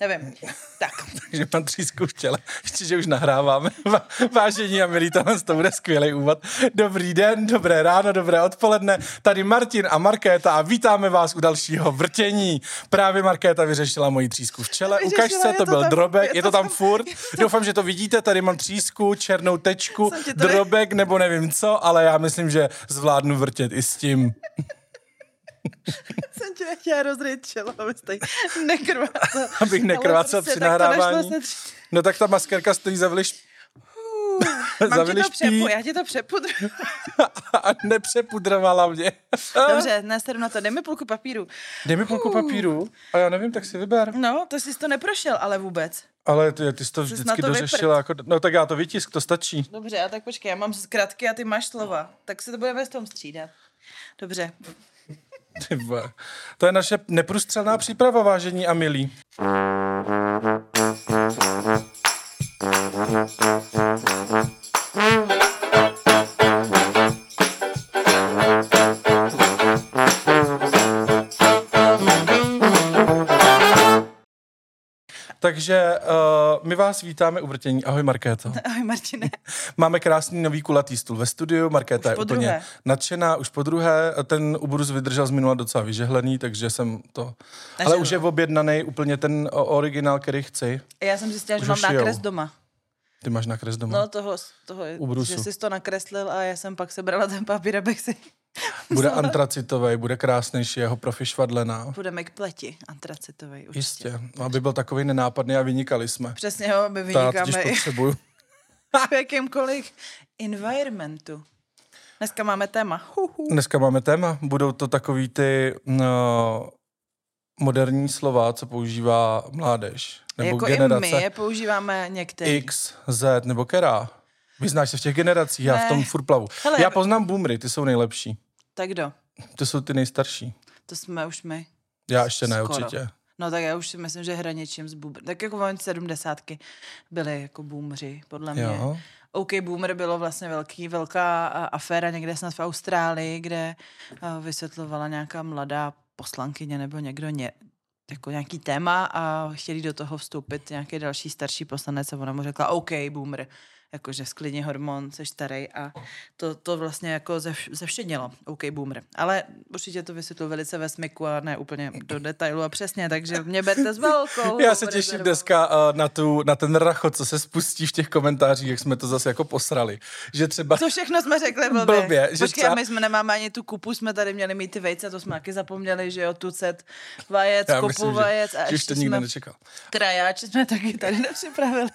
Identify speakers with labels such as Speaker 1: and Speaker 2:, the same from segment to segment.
Speaker 1: Nevím. Tak.
Speaker 2: Takže mám třísku v těle. Ještě, že už nahráváme. Vážení a milí, tohle to bude skvělý úvod. Dobrý den, dobré ráno, dobré odpoledne. Tady Martin a Markéta a vítáme vás u dalšího vrtění. Právě Markéta vyřešila moji třísku v čele.
Speaker 1: Vyřešila,
Speaker 2: Ukaž se, to
Speaker 1: to
Speaker 2: byl
Speaker 1: tam-
Speaker 2: drobek.
Speaker 1: je
Speaker 2: Je
Speaker 1: to
Speaker 2: to tam furt. Doufám, že to vidíte. Tady mám třísku, černou tečku, drobek nebo nevím co, ale já myslím, že zvládnu vrtět i s tím.
Speaker 1: Jsem tě chtěla abys tady nekrvácel.
Speaker 2: Abych nekrvácel
Speaker 1: prostě
Speaker 2: při
Speaker 1: to nešlo
Speaker 2: nahrávání.
Speaker 1: tři-
Speaker 2: No tak ta maskerka stojí za vliš
Speaker 1: Mám ti to přepu, já ti to přepudru.
Speaker 2: a nepřepudrovala mě.
Speaker 1: Dobře, nesedu na to, dej mi půlku papíru.
Speaker 2: Dej mi půlku papíru. A já nevím, tak si vyber.
Speaker 1: No, to jsi to neprošel, ale vůbec.
Speaker 2: Ale ty, ty jsi to
Speaker 1: Jsi
Speaker 2: vždycky
Speaker 1: to
Speaker 2: dořešila. Jako, no tak já to vytisk, to stačí.
Speaker 1: Dobře, a tak počkej, já mám zkratky a ty máš slova. Tak se to budeme s tom střídat. Dobře.
Speaker 2: To je naše neprůstřelná příprava, vážení a milí. Takže uh, my vás vítáme u vrtění. Ahoj Markéto.
Speaker 1: Ahoj Martine.
Speaker 2: Máme krásný nový kulatý stůl ve studiu, Markéta je
Speaker 1: po
Speaker 2: úplně
Speaker 1: druhé.
Speaker 2: nadšená, už po druhé. Ten ubrus vydržel z minula docela vyžehlený, takže jsem to... Ale
Speaker 1: Nežehlený.
Speaker 2: už je objednaný úplně ten originál, který chci.
Speaker 1: Já jsem zjistila, že
Speaker 2: Už
Speaker 1: mám nákres doma.
Speaker 2: Ty máš nakres doma.
Speaker 1: No toho, toho
Speaker 2: U brusu.
Speaker 1: že jsi to nakreslil a já jsem pak sebrala ten papír, abych si...
Speaker 2: bude antracitový, bude krásnější, jeho profi švadlená.
Speaker 1: Budeme k pleti, antracitový určitě.
Speaker 2: Jistě, No, aby byl takový nenápadný a vynikali jsme.
Speaker 1: Přesně ho, my vynikáme i
Speaker 2: potřebuju.
Speaker 1: v jakýmkoliv environmentu. Dneska máme téma. Huhu.
Speaker 2: Dneska máme téma, budou to takový ty no, moderní slova, co používá mládež. Nebo
Speaker 1: jako
Speaker 2: generace.
Speaker 1: i my je používáme některý.
Speaker 2: X, Z nebo Kera. Vyznáš se v těch generacích, já v
Speaker 1: Ne.
Speaker 2: tom furt plavu.
Speaker 1: Hele,
Speaker 2: já poznám boomery, ty jsou nejlepší.
Speaker 1: Tak kdo?
Speaker 2: Ty jsou ty nejstarší.
Speaker 1: To jsme už my.
Speaker 2: Já ještě ne,
Speaker 1: Skoro.
Speaker 2: určitě.
Speaker 1: No tak já už si myslím, že hraničím s boomer. Tak jako v sedmdesátky byly jako boomři, podle mě.
Speaker 2: Jo.
Speaker 1: OK Boomer bylo vlastně velký, velká aféra někde snad v Austrálii, kde a, vysvětlovala nějaká mladá poslankyně nebo někdo ně, jako nějaký téma a chtěli do toho vstoupit nějaký další starší poslanec a ona mu řekla OK Boomer, jakože sklidně hormon, jsi starý a to, to vlastně jako ze, zevšednělo, OK Boomer. Ale určitě to vysvětlil velice ve smyku a ne úplně do detailu a přesně, takže mě berte s velkou
Speaker 2: Já se těším
Speaker 1: rezervou.
Speaker 2: dneska uh, na, tu, na ten rachot, co se spustí v těch komentářích, jak jsme to zase jako posrali. Že třeba...
Speaker 1: Co všechno jsme řekli blbě.
Speaker 2: Blbě, že
Speaker 1: Počkej,
Speaker 2: třeba-
Speaker 1: my jsme nemáme ani tu kupu, jsme tady měli mít ty vejce, to jsme taky zapomněli, že jo, tucet vajec,
Speaker 2: Já
Speaker 1: kupu
Speaker 2: myslím, že,
Speaker 1: vajec a
Speaker 2: že už to nikdo
Speaker 1: jsme
Speaker 2: nečekal.
Speaker 1: krajáč jsme taky tady nepřipravili.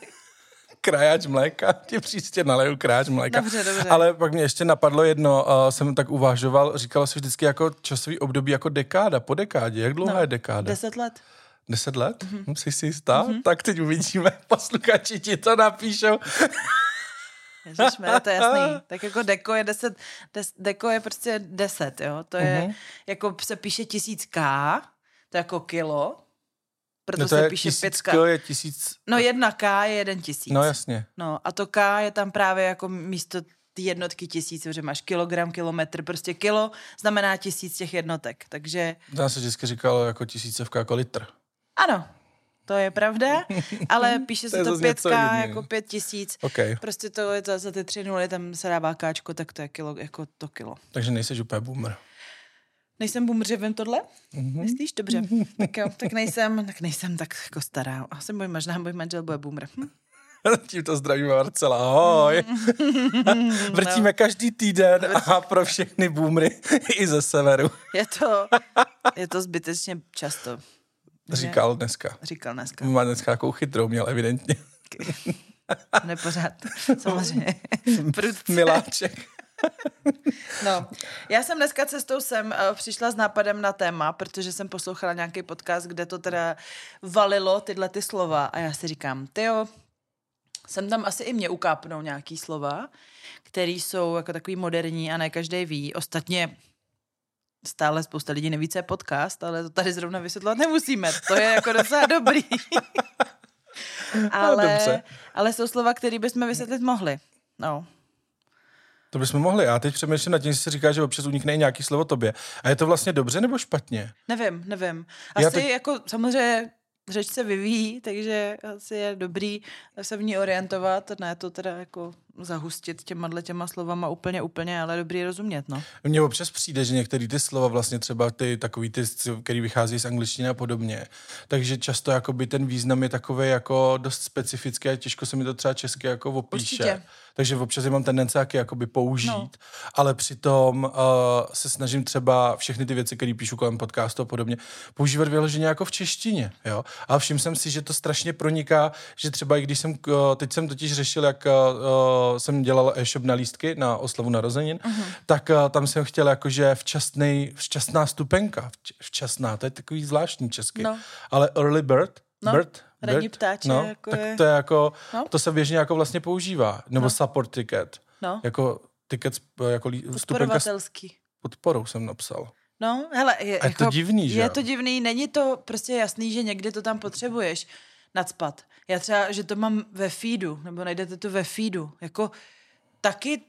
Speaker 2: Krajáč mléka, ti příště naleju krajáč mléka.
Speaker 1: Dobře, dobře.
Speaker 2: Ale pak mě ještě napadlo jedno, uh, jsem tak uvažoval, říkalo se vždycky jako časový období jako dekáda, po dekádě. Jak dlouhá
Speaker 1: No,
Speaker 2: je dekáda?
Speaker 1: Deset let.
Speaker 2: Deset let? Mm-hmm. Jsi si jistá? Mm-hmm. Tak teď uvidíme, posluchači ti to napíšou.
Speaker 1: Ježišmarja, to je jasný. Tak jako deko je deset, des, deko je prostě deset, jo. To je,
Speaker 2: Mhm.
Speaker 1: jako se píše tisíc K, to je jako kilo, proto
Speaker 2: No to
Speaker 1: se
Speaker 2: je
Speaker 1: píše
Speaker 2: tisíc
Speaker 1: pětka.
Speaker 2: K je tisíc...
Speaker 1: No jedna K je jeden tisíc.
Speaker 2: No jasně.
Speaker 1: No a to K je tam právě jako místo ty jednotky tisíc, že máš kilogram, kilometr, prostě kilo znamená tisíc těch jednotek. Takže
Speaker 2: Já se vždycky říkalo jako tisícovka jako litr.
Speaker 1: ano, to je pravda, ale píše
Speaker 2: To
Speaker 1: se to 5K
Speaker 2: jiného.
Speaker 1: jako pět tisíc.
Speaker 2: OK,
Speaker 1: Prostě to je za, za ty tři nuly, tam se dává káčko, tak to je kilo, jako to kilo.
Speaker 2: takže nejseš úplně boomer.
Speaker 1: Nejsem bumři, vím tohle?
Speaker 2: Mhm.
Speaker 1: Mm-hmm. Myslíš? Dobře. tak jo, tak nejsem, tak nejsem tak jako stará. Asi můj, možná můj manžel bude boomer. Hm?
Speaker 2: Tímto zdravím Marcela, ahoj. Vrtíme každý týden a pro všechny boomery i ze severu.
Speaker 1: Je to, je to zbytečně často. že?
Speaker 2: Říkal dneska.
Speaker 1: Říkal dneska.
Speaker 2: Má dneska nějakou chytrou, měl evidentně.
Speaker 1: Nepořád, samozřejmě. Prudce.
Speaker 2: Miláček.
Speaker 1: No, já jsem dneska cestou sem uh, přišla s nápadem na téma, protože jsem poslouchala nějaký podcast, kde to teda valilo tyhle ty slova a já si říkám, tyjo, jsem tam asi i mě ukápnou nějaký slova, které jsou jako takový moderní a ne každý ví. Ostatně stále spousta lidí neví, co je podcast, ale to tady zrovna vysvětlovat nemusíme. To je jako docela dobrý. ale,
Speaker 2: dobře.
Speaker 1: ale jsou slova, které bychom vysvětlit mohli. No.
Speaker 2: To bychom mohli. Já teď přemýšlím nad tím, že si říká, že občas unikne i nějaký slovo tobě. A je to vlastně dobře nebo špatně?
Speaker 1: Nevím, nevím. Asi
Speaker 2: teď-
Speaker 1: jako samozřejmě řeč se vyvíjí, takže asi je dobrý se v ní orientovat, ne to teda jako zahustit těma těma slovama úplně, úplně, ale dobrý rozumět, no.
Speaker 2: Mně občas přijde, že některé ty slova vlastně třeba ty takový ty, který vychází z angličtiny a podobně, takže často jakoby ten význam je takový jako dost specifický a těžko se mi to třeba česky jako opíše. Určitě. Takže občas mám tendence jaký jakoby použít, no. ale přitom uh, se snažím třeba všechny ty věci, které píšu kolem podcastu a podobně, používat vyloženě jako v češtině, jo. A všiml jsem si, že to strašně proniká, že třeba i když jsem, uh, teď jsem totiž řešil, jak uh, jsem dělal e-shop na lístky na oslavu narozenin, uh-huh. tak uh, tam jsem chtěl jakože včasný, včasná stupenka. Včasná, to je takový zvláštní česky. No. Ale early bird,
Speaker 1: no.
Speaker 2: bird,
Speaker 1: Ranní ptáče.
Speaker 2: No,
Speaker 1: jako
Speaker 2: tak
Speaker 1: je...
Speaker 2: to je jako, no. to se běžně jako vlastně používá. Nebo no. support ticket.
Speaker 1: No.
Speaker 2: Jako ticket, jako stupenka podporou jsem napsal.
Speaker 1: No, hele, je,
Speaker 2: A je jako, to divný, že?
Speaker 1: Je to divný, není to prostě jasný, že někdy to tam potřebuješ nadspat. Já třeba, že to mám ve feedu, nebo najdete to ve feedu, jako taky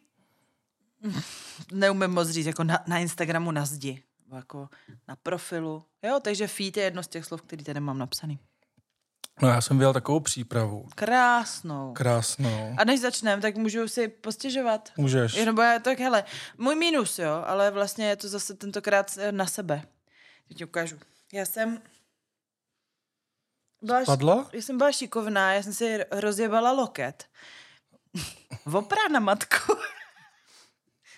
Speaker 1: neumím moc říct, jako na, na Instagramu na zdi, jako na profilu, jo, takže feed je jedno z těch slov, který tady mám napsaný.
Speaker 2: No já jsem vyjel takovou přípravu.
Speaker 1: Krásnou.
Speaker 2: Krásnou.
Speaker 1: A než začneme, tak můžu si postěžovat.
Speaker 2: Můžeš.
Speaker 1: Jenom já, tak hele, můj mínus, jo, ale vlastně je to zase tentokrát na sebe. Teď ukážu. Já jsem
Speaker 2: byla, Spadla?
Speaker 1: Já jsem byla šikovná, já jsem si rozjebala loket. Voprá na matku.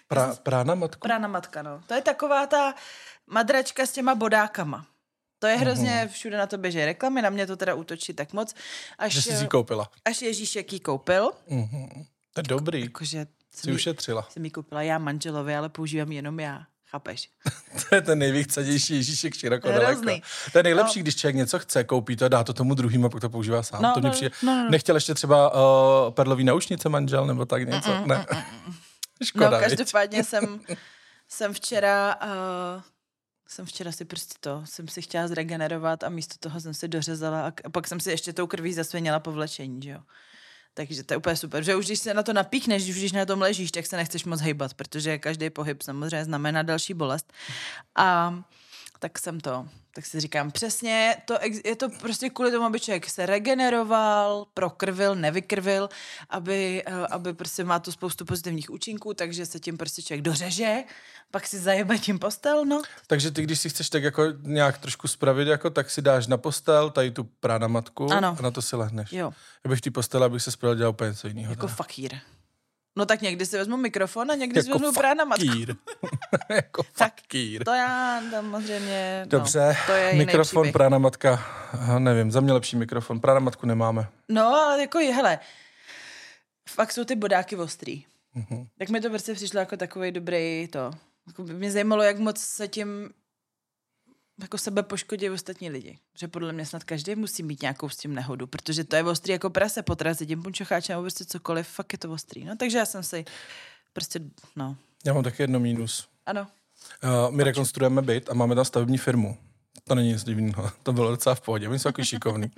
Speaker 2: Pra, prána matka?
Speaker 1: Prána matka, no. To je taková ta madračka s těma bodákama. To je hrozně, uhum. všude na to běží reklamy, na mě to teda útočí tak moc.
Speaker 2: Až, že jsi ji koupila.
Speaker 1: Až Ježíšek ji koupil.
Speaker 2: Uhum. To je dobrý.
Speaker 1: Jakože
Speaker 2: jsi ušetřila.
Speaker 1: Jsem ji koupila já manželovi, ale používám jenom já. Chápeš?
Speaker 2: to je ten nejvýchcadější Ježíšek široko daleko. To je nejlepší, no. když člověk něco chce, koupí to, dá to tomu druhému a pak to používá sám. No, to no, přijde... no, no. Nechtěl ještě třeba uh, perlový naušnice manžel nebo tak něco? Mm, mm, ne. Mm, mm, mm. Škoda,
Speaker 1: no, každopádně jsem, jsem včera... Uh, jsem včera si prostě to, jsem si chtěla zregenerovat a místo toho jsem si dořezala a, a pak jsem si ještě tou krví zasvěnila po vlečení, že jo. Takže to je úplně super, že už když se na to napíkneš, už když na tom ležíš, tak se nechceš moc hejbat, protože každý pohyb samozřejmě znamená další bolest. A tak jsem to, tak si říkám, přesně, to je to prostě kvůli tomu, aby člověk se regeneroval, prokrvil, nevykrvil, aby, eh, aby prostě má tu spoustu pozitivních účinků, takže se tím prostě člověk dořeže, pak si zajebe tím postel, no.
Speaker 2: Takže ty, když si chceš tak jako nějak trošku spravit, jako, tak si dáš na postel tady tu pránamatku ano. a na to si lehneš.
Speaker 1: Jo.
Speaker 2: Já bych v té posteli, abych se spravil dělal úplně něco jiného.
Speaker 1: Jako teda. fakír. No tak někdy si vezmu mikrofon a někdy jako si vezmu prána matku.
Speaker 2: jako fakír.
Speaker 1: To já samozřejmě,
Speaker 2: Dobře,
Speaker 1: no, to je
Speaker 2: mikrofon, prána matka, nevím, za mě lepší mikrofon, prána matku nemáme.
Speaker 1: No, ale jako je, hele, fakt jsou ty bodáky ostrý. Mm-hmm. Tak mi to prostě přišlo jako takový dobrý to. Jako by mě zajímalo, jak moc se tím jako sebe poškodí ostatní lidi. Že podle mě snad každý musí mít nějakou s tím nehodu, protože to je ostrý jako prase, potrazit tím punčocháčem nebo prostě cokoliv, fakt je to ostrý. No, takže já jsem si prostě, no.
Speaker 2: Já mám taky jedno mínus.
Speaker 1: Ano.
Speaker 2: Uh, my rekonstruujeme byt a máme tam stavební firmu. To není nic divného, to bylo docela v pohodě, oni jsou takový šikovný.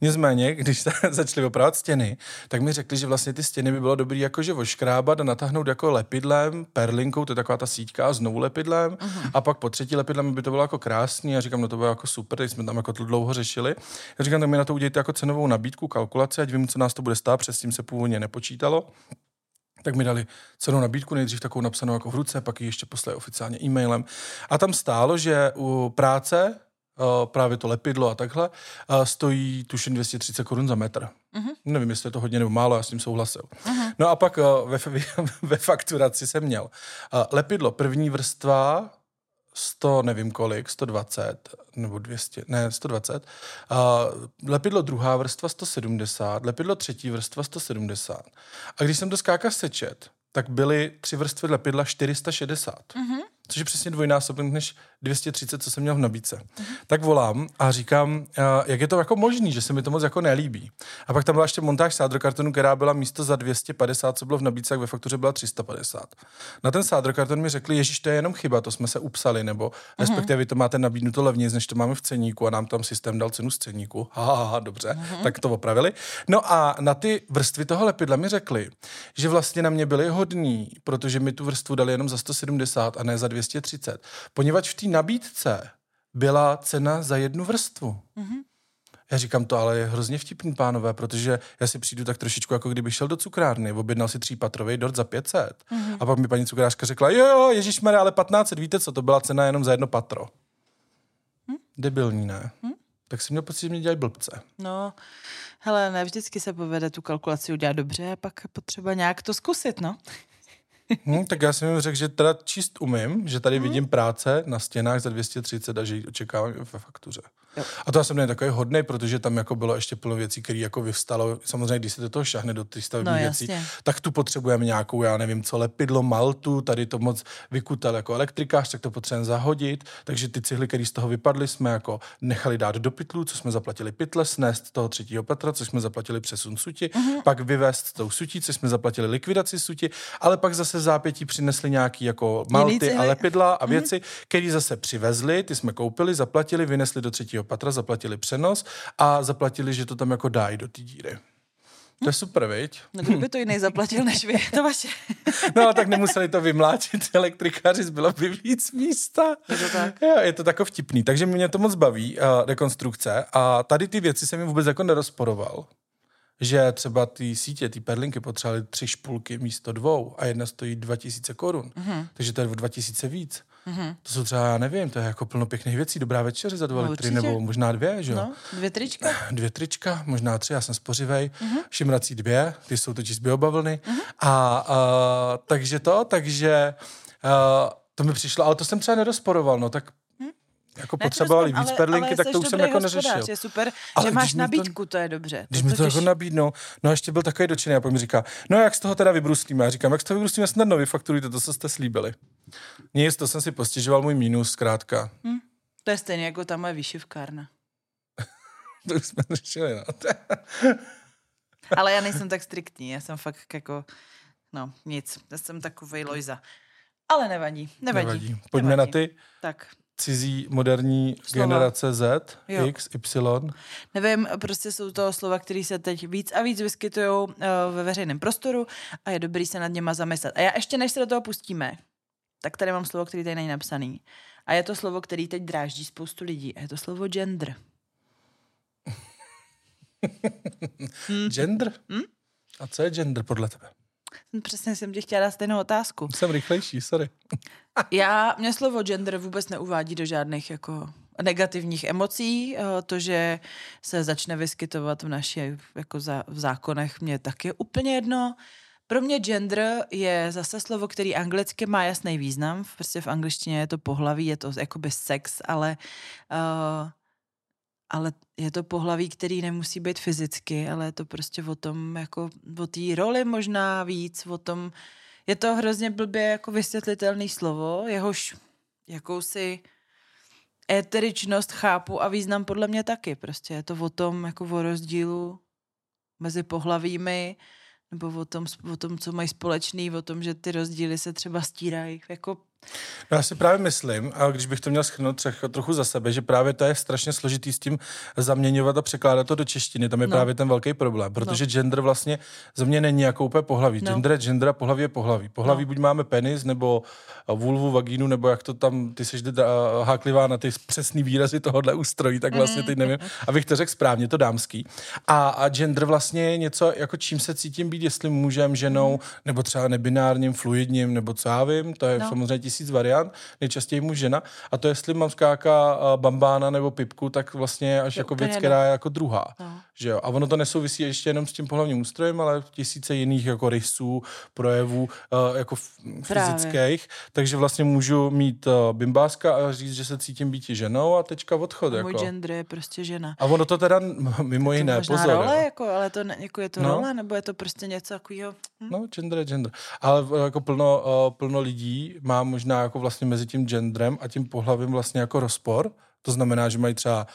Speaker 2: Nicméně, když se začali opravovat stěny, tak mi řekli, že vlastně ty stěny by bylo dobré jakože oškrábat a natáhnout jako lepidlem, perlinkou, to je taková ta síťka, a znovu lepidlem, uh-huh. a pak po třetí lepidlem by to bylo jako krásný a říkám, no to bylo jako super, teď jsme tam jako to dlouho řešili. Já říkám, tak mi na to udějte jako cenovou nabídku, kalkulaci, ať vím, co nás to bude stát, přes tím se původně nepočítalo tak mi dali cenou nabídku, nejdřív takovou napsanou jako v ruce, pak ji ještě poslali oficiálně e-mailem. A tam stálo, že u práce právě to lepidlo a takhle, uh, stojí tuším 230 korun za metr. Uh-huh. Nevím, jestli je to hodně nebo málo, já s tím souhlasil. Uh-huh. No a pak uh, ve, ve fakturaci jsem měl lepidlo první vrstva 100, nevím kolik, 120 nebo 200, ne, 120. Uh, lepidlo druhá vrstva 170, lepidlo třetí vrstva 170. A když jsem to skáka sečet, tak byly tři vrstvy lepidla 460. Uh-huh což je přesně dvojnásobek než 230, co jsem měl v nabídce. Uh-huh. Tak volám a říkám, jak je to jako možný, že se mi to moc jako nelíbí. A pak tam byla ještě montáž sádrokartonu, která byla místo za 250, co bylo v nabídce, jak ve faktuře byla 350. Na ten sádrokarton mi řekli, ježiš, to je jenom chyba, to jsme se upsali, nebo uh-huh. respektive vy to máte nabídnuto levněji, než to máme v ceníku a nám tam systém dal cenu z ceníku. Ha, ha, ha dobře, uh-huh. tak to opravili. No a na ty vrstvy toho lepidla mi řekli, že vlastně na mě byli hodní, protože mi tu vrstvu dali jenom za 170 a ne za 230, poněvadž v té nabídce byla cena za jednu vrstvu. Mm-hmm. Já říkám to, ale je hrozně vtipný, pánové, protože já si přijdu tak trošičku, jako kdyby šel do cukrárny, objednal si třípatrový dort za 500. Mm-hmm. A pak mi paní cukrářka řekla, jo, jo, Ježíš ale 1500, víte co, to byla cena jenom za jedno patro. Hm? Debilní, ne? Hm? Tak si měl pocit, že mě dělají blbce.
Speaker 1: No, hele, ne vždycky se povede tu kalkulaci udělat dobře, pak potřeba nějak to zkusit, no.
Speaker 2: Hmm, tak já jsem jim řekl, že teda číst umím, že tady hmm. vidím práce na stěnách za 230 a že ji očekávám ve faktuře. Jo. A to já jsem ne takový hodný, protože tam jako bylo ještě plno věcí, které jako vyvstalo. Samozřejmě, když se do toho šahne do těch stavebních no, věcí, tak tu potřebujeme nějakou, já nevím, co lepidlo, maltu, tady to moc vykutal jako elektrikář, tak to potřebujeme zahodit. Takže ty cihly, které z toho vypadly, jsme jako nechali dát do pytlů, co jsme zaplatili pytle, snést toho třetího Petra, co jsme zaplatili přesun suti, uh-huh. pak vyvést tou sutí, co jsme zaplatili likvidaci suti, ale pak zase zápětí přinesli nějaký jako malty a lepidla a mhm. věci, uh-huh. které zase přivezli, ty jsme koupili, zaplatili, vynesli do třetího patra, zaplatili přenos a zaplatili, že to tam jako dají do té díry. To je super, viď?
Speaker 1: No kdo by to jiný zaplatil než vy, to vaše.
Speaker 2: no ale tak nemuseli to vymláčit elektrikáři, zbylo by víc místa.
Speaker 1: Je to tak?
Speaker 2: Jo, je to tako vtipný. Takže mě to moc baví, uh, rekonstrukce. A tady ty věci jsem mi vůbec jako nerozporoval. Že třeba ty sítě, ty perlinky potřebovaly tři špulky místo dvou a jedna stojí 2000 korun. Mm-hmm. Takže to je 2000 víc. Mm-hmm. To jsou třeba, já nevím, to je jako plno pěkných věcí. Dobrá večeře za dva no, litry, určitě. nebo možná dvě, že jo? No,
Speaker 1: dvě trička.
Speaker 2: Dvě trička, možná tři, já jsem spořivej. Mm-hmm. Šimrací dvě, ty jsou totiž z biobavlny. Mm-hmm. A, a takže to, takže a, to mi přišlo, ale to jsem třeba nerozporoval, no tak jako potřebovali víc perlinky, ale tak to už jsem jako neřešil.
Speaker 1: Je super, ale že máš nabídku, to, to je dobře.
Speaker 2: Když to mi to jako nabídnou, no a ještě byl takový dočený a pak mi říká, no jak z toho teda vybruslíme? Já říkám, jak z toho vybruslíme, snadno vyfakturujte to, co jste slíbili. Nic, to jsem si postěžoval můj mínus, zkrátka. Hm?
Speaker 1: To je stejně jako ta moje výšivkárna.
Speaker 2: to už jsme řešili, no.
Speaker 1: ale já nejsem tak striktní, já jsem fakt jako, no nic, já jsem takovej lojza. Ale nevadí, nevadí. nevadí.
Speaker 2: Pojďme nevadí. na ty.
Speaker 1: Tak
Speaker 2: cizí moderní slova. generace Z, jo. X, Y?
Speaker 1: Nevím, prostě jsou to slova, které se teď víc a víc vyskytují uh, ve veřejném prostoru a je dobrý se nad něma zamyslet. A já ještě než se do toho pustíme, tak tady mám slovo, který tady není napsaný. A je to slovo, který teď dráždí spoustu lidí. A je to slovo gender.
Speaker 2: gender? Hmm? A co je gender podle tebe?
Speaker 1: Přesně jsem ti chtěla dát stejnou otázku.
Speaker 2: Jsem rychlejší, sorry.
Speaker 1: Já, mě slovo gender vůbec neuvádí do žádných jako negativních emocí. Eh, to, že se začne vyskytovat v naší jako za, v zákonech, mě taky úplně jedno. Pro mě gender je zase slovo, který anglicky má jasný význam. Prostě v angličtině je to pohlaví, je to jakoby sex, ale uh, ale je to pohlaví, který nemusí být fyzicky, ale je to prostě o tom, jako o té roli možná víc, o tom, je to hrozně blbě jako vysvětlitelný slovo, jehož jakousi éteričnost chápu a význam podle mě taky. Prostě je to o tom, jako o rozdílu mezi pohlavími, nebo o tom, o tom, co mají společný, o tom, že ty rozdíly se třeba stírají. Jako
Speaker 2: No já si právě myslím, a když bych to měl schrnout trochu za sebe, že právě to je strašně složitý s tím zaměňovat a překládat to do češtiny. Tam je no. právě ten velký problém, protože no. gender vlastně za mě není jako úplně pohlaví. No. Gender je gender a pohlaví je pohlaví. Pohlaví no. buď máme penis, nebo vulvu, vagínu, nebo jak to tam, ty jsi háklivá na ty přesný výrazy tohohle ústrojí, tak vlastně teď nevím, abych to řekl správně, to dámský. A, a gender vlastně je něco, jako čím se cítím být, jestli mužem, ženou, mm. nebo třeba nebinárním, fluidním, nebo co já vím, to je no. samozřejmě tisíc variant, nejčastěji muž žena. A to, jestli mám skáka bambána nebo pipku, tak vlastně až je jako věc, která je jako druhá. No. Že jo? A ono to nesouvisí ještě jenom s tím pohlavním ústrojem, ale tisíce jiných jako rysů, projevů uh, jako fyzických. Právě. Takže vlastně můžu mít uh, bimbáska a říct, že se cítím být ženou a tečka odchod. A
Speaker 1: jako. můj gender je prostě žena.
Speaker 2: A ono to teda mimo jiné,
Speaker 1: to pozor. role, jako, ale to, jako je to no. role, nebo je to prostě něco takového?
Speaker 2: Hm? No, gender je gender. Ale jako plno, uh, plno lidí má možná jako vlastně mezi tím genderem a tím pohlavím vlastně jako rozpor. To znamená, že mají třeba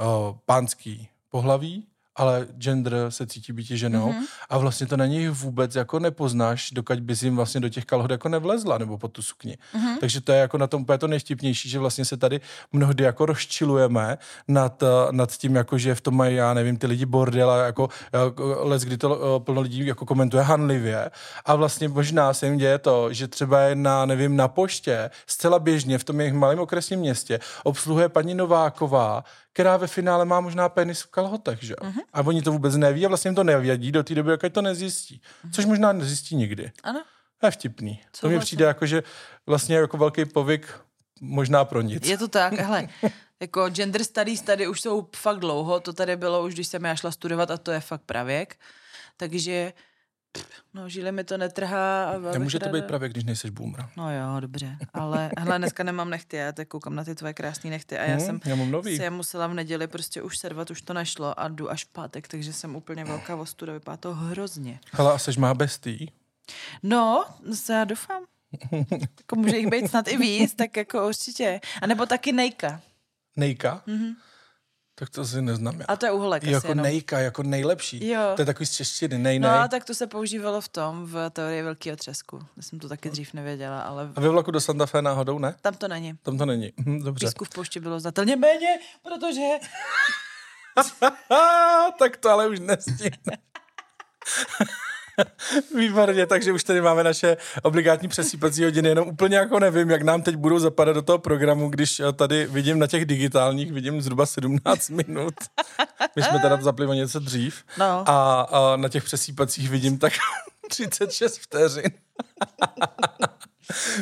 Speaker 2: uh, pánský pohlaví, ale gender se cítí být ženou mm-hmm. a vlastně to na něj vůbec jako nepoznáš, dokud bys jim vlastně do těch kalhot jako nevlezla nebo pod tu sukni. Mm-hmm. Takže to je jako na tom úplně to nejštipnější, že vlastně se tady mnohdy jako rozčilujeme nad, nad tím, jako že v tom mají, já nevím, ty lidi bordel a jako, jako les, kdy to eh, plno lidí jako komentuje hanlivě a vlastně možná se jim děje to, že třeba je na, nevím, na poště zcela běžně v tom jejich malém okresním městě obsluhuje paní Nováková, která ve finále má možná penis v kalhotech, že? Uh-huh. A oni to vůbec neví a vlastně jim to nevědí do té doby, jak to nezjistí. Uh-huh. Což možná nezjistí nikdy.
Speaker 1: Ano.
Speaker 2: To je vtipný.
Speaker 1: Co
Speaker 2: to mi
Speaker 1: vlastně?
Speaker 2: přijde jako, že vlastně jako velký povyk možná pro nic.
Speaker 1: Je to tak, hele, jako gender studies tady už jsou fakt dlouho, to tady bylo už, když jsem já šla studovat a to je fakt pravěk, takže no, žíle mi to netrhá. A
Speaker 2: Nemůže to být právě, když nejseš boomer.
Speaker 1: No jo, dobře, ale hele, dneska nemám nechty, já tak koukám na ty tvoje krásné nechty a já
Speaker 2: Hm,
Speaker 1: jsem
Speaker 2: já mám nový.
Speaker 1: si je musela v neděli prostě už servat, už to nešlo a jdu až v pátek, takže jsem úplně velká ostuda, vypadá to hrozně.
Speaker 2: Hele, a seš má bestý?
Speaker 1: No, se já doufám. Jako může jich být snad i víc, tak jako určitě. A nebo taky nejka.
Speaker 2: Nejka? Mm-hmm. Tak to si neznám já.
Speaker 1: A to je uholek asi
Speaker 2: jako
Speaker 1: jenom.
Speaker 2: nejka, jako nejlepší.
Speaker 1: Jo.
Speaker 2: To je takový z češtiny, nej, nej.
Speaker 1: No a tak to se používalo v tom, v teorii velkého třesku. Já jsem to taky dřív nevěděla, ale
Speaker 2: A ve vlaku do Santa Fe náhodou, ne?
Speaker 1: tam to není.
Speaker 2: Tam to není. Hm, dobře.
Speaker 1: Písku v poušti bylo znatelně méně, protože...
Speaker 2: tak to ale už nestihne. Výborně, takže už tady máme naše obligátní přesýpací hodiny, jenom úplně jako nevím, jak nám teď budou zapadat do toho programu, když eh, tady vidím na těch digitálních, vidím zhruba 17 minut. My jsme teda zapli o něco dřív.
Speaker 1: No.
Speaker 2: A, a na těch přesýpacích vidím tak 36 vteřin.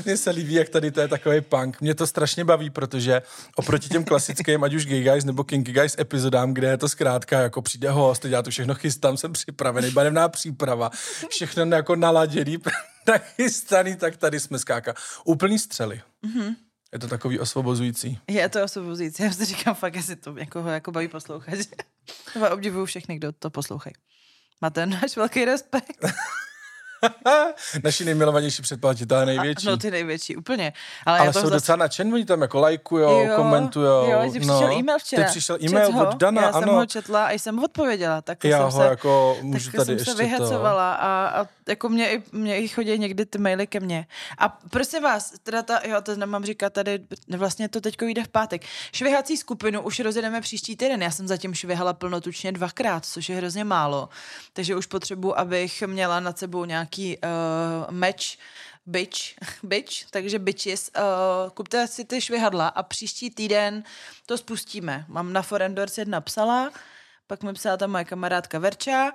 Speaker 2: Mně se líbí, jak tady to je takový punk. Mě to strašně baví, protože oproti těm klasickým, ať už Gay Guys nebo Kinky Guys epizodám, kde je to zkrátka jako přijde host, já to všechno chystám, jsem připravený, barevná příprava, všechno jako naladěný, nachystaný, tak tady jsme skáka. Úplný střely. Mm-hmm. Je to takový osvobozující.
Speaker 1: Je to osobující. Já si říkám fakt, jestli to jako, jako baví poslouchat. Já obdivuju všechny, kdo to poslouchají. Máte náš velký respekt.
Speaker 2: Naši nejmilovanější předplatitelé největší.
Speaker 1: No ty největší, úplně. Ale,
Speaker 2: Ale
Speaker 1: já to
Speaker 2: jsou
Speaker 1: zase-
Speaker 2: docela nadšení, oni tam jako lajkujou,
Speaker 1: Jo,
Speaker 2: komentujou.
Speaker 1: Jo, ti přišel
Speaker 2: no.
Speaker 1: e-mail včera.
Speaker 2: Ty přišel e-mail od Dana,
Speaker 1: já
Speaker 2: ano.
Speaker 1: jsem ho četla a jsem odpověděla. Tak
Speaker 2: Já
Speaker 1: jsem
Speaker 2: ho
Speaker 1: se,
Speaker 2: jako můžu
Speaker 1: tak
Speaker 2: tady
Speaker 1: jsem
Speaker 2: ještě
Speaker 1: se vyhecovala a, a jako mě, i- mě i chodí někdy ty maily ke mně. A prosím vás, teda ta, jo, to nemám říkat tady, vlastně to teďko jde v pátek. Švihací skupinu už rozjedeme příští týden. Já jsem zatím švihala plnotučně dvakrát, což je hrozně málo. Takže už potřebuji, abych měla nad sebou nějaký uh, meč, bitch, bitch, takže bitches, uh, kupte si ty švihadla a příští týden to spustíme. Mám na Forendors jedna psala, pak mi psala ta moje kamarádka Verča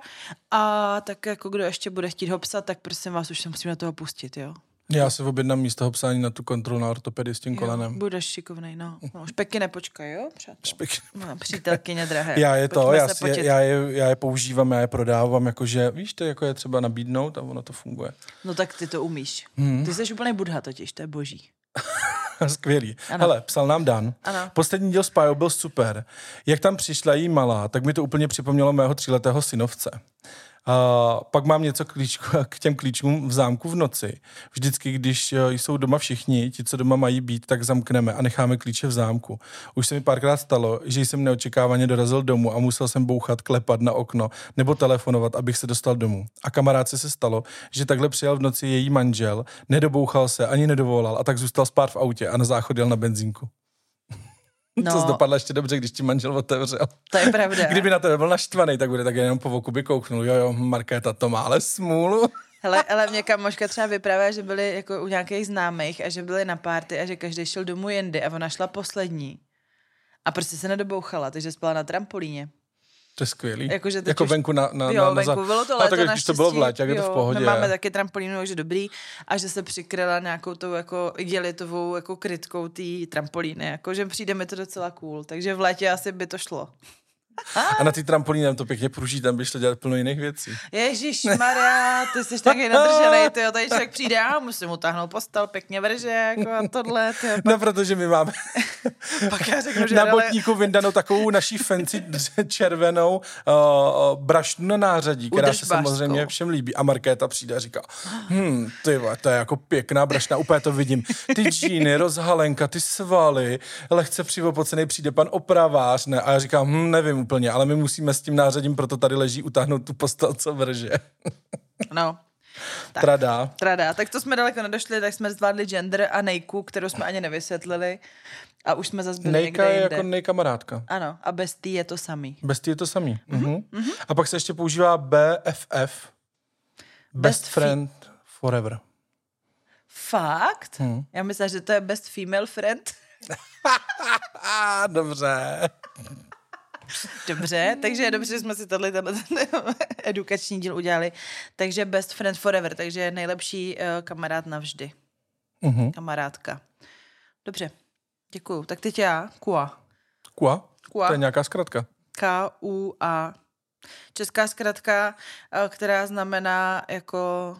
Speaker 1: a tak jako kdo ještě bude chtít ho psat, tak prosím vás, už se na toho pustit, jo.
Speaker 2: Já se objednám místo psání na tu kontrolu na ortopedii s tím
Speaker 1: jo
Speaker 2: kolenem.
Speaker 1: budeš šikovnej, no. no. Už pěkně nepočkej, jo, přátel.
Speaker 2: Špek.
Speaker 1: No, přítelkyně drahé.
Speaker 2: Já je to,
Speaker 1: Pojďme
Speaker 2: já,
Speaker 1: se
Speaker 2: si, já, je, já je používám, já je prodávám, jakože, víš, to jako je třeba nabídnout a ono to funguje.
Speaker 1: No tak ty to umíš.
Speaker 2: Hmm.
Speaker 1: Ty jsi úplný budha totiž, to je boží.
Speaker 2: Skvělý.
Speaker 1: Ano.
Speaker 2: Hele, psal nám Dan.
Speaker 1: Ano.
Speaker 2: Poslední díl Spyro byl super. Jak tam přišla jí malá, tak mi to úplně připomnělo mého tříletého synovce. A pak mám něco klíč, k těm klíčům v zámku v noci. Vždycky, když eh, jsou doma všichni, ti, co doma mají být, tak zamkneme a necháme klíče v zámku. Už se mi párkrát stalo, že jsem neočekávaně dorazil domů a musel jsem bouchat, klepat na okno nebo telefonovat, abych se dostal domů. A kamarádce se stalo, že takhle přijel v noci její manžel, nedobouchal se, ani nedovolal a tak zůstal spát v autě a na záchod jel na benzínku. No. To dopadlo ještě dobře, když ti manžel otevřel.
Speaker 1: to je pravda.
Speaker 2: Kdyby na tebe byl naštvaný, tak bude tak jenom po voku by kouknul. Jo, jo, Markéta to má ale smůlu.
Speaker 1: Hele, ale mě kamoška třeba vyprávěla, že byli jako u nějakých známých a že byli na párty a že každý šel domů jindy a ona šla poslední. A prostě se nedobouchala, takže spala na trampolíně.
Speaker 2: To je skvělý.
Speaker 1: Jakože teď
Speaker 2: jako
Speaker 1: už-
Speaker 2: venku na, na,
Speaker 1: jo,
Speaker 2: na, na
Speaker 1: venku bylo to
Speaker 2: a
Speaker 1: léto
Speaker 2: tak když to bylo v létě, jak je to v
Speaker 1: jo,
Speaker 2: pohodě.
Speaker 1: My máme taky trampolínu, takže dobrý. A že se přikryla nějakou tou jako igelitovou jako krytkou té trampolíny. Jako, že přijde mi to docela cool. Takže v létě asi by to šlo.
Speaker 2: A na ty trampolínem to pěkně pruží, tam by šlo dělat plno jiných věcí.
Speaker 1: Ježíš Maria, ty jsi taky nadržený, ty tady člověk přijde a musím utáhnout postel, pěkně vrže, jako a tohle, ty
Speaker 2: No, protože my máme
Speaker 1: pak já řeknu, že
Speaker 2: na botníku vyndanou takovou naší fancy červenou uh, brašnu na nářadí, která se
Speaker 1: Udržbářskou.
Speaker 2: samozřejmě všem líbí. A Markéta přijde a říká, hm, ty to je jako pěkná brašna, úplně to vidím. Ty džíny, rozhalenka, ty svaly, lehce přivopocený přijde pan opravář, ne? A já říkám, hm, nevím úplně, ale my musíme s tím nářadím, proto tady leží utáhnout tu postel, co vrže.
Speaker 1: No, Tak.
Speaker 2: Trada.
Speaker 1: Trada. Tak to jsme daleko nedošli, tak jsme zvládli gender a nejku, kterou jsme ani nevysvětlili. A už jsme zase byli
Speaker 2: Nejka
Speaker 1: někde
Speaker 2: je
Speaker 1: jinde.
Speaker 2: jako nejkamarádka.
Speaker 1: Ano, a bez tý je to samý.
Speaker 2: Bestie je to samý. Mm-hmm.
Speaker 1: Mhm.
Speaker 2: A pak se ještě používá BFF. Best,
Speaker 1: Best
Speaker 2: Friend Forever.
Speaker 1: Fakt?
Speaker 2: Hmm.
Speaker 1: Já myslím, že to je best female friend.
Speaker 2: Dobře.
Speaker 1: Dobře, takže dobře, že jsme si tohle ten edukační díl udělali. Takže best friend forever, takže nejlepší uh, kamarád navždy.
Speaker 2: Mhm.
Speaker 1: Kamarádka. Dobře, děkuju. Tak teď já, Kua.
Speaker 2: Kua?
Speaker 1: Kua.
Speaker 2: To je nějaká zkratka.
Speaker 1: K-U-A. Česká zkratka, eh, která znamená jako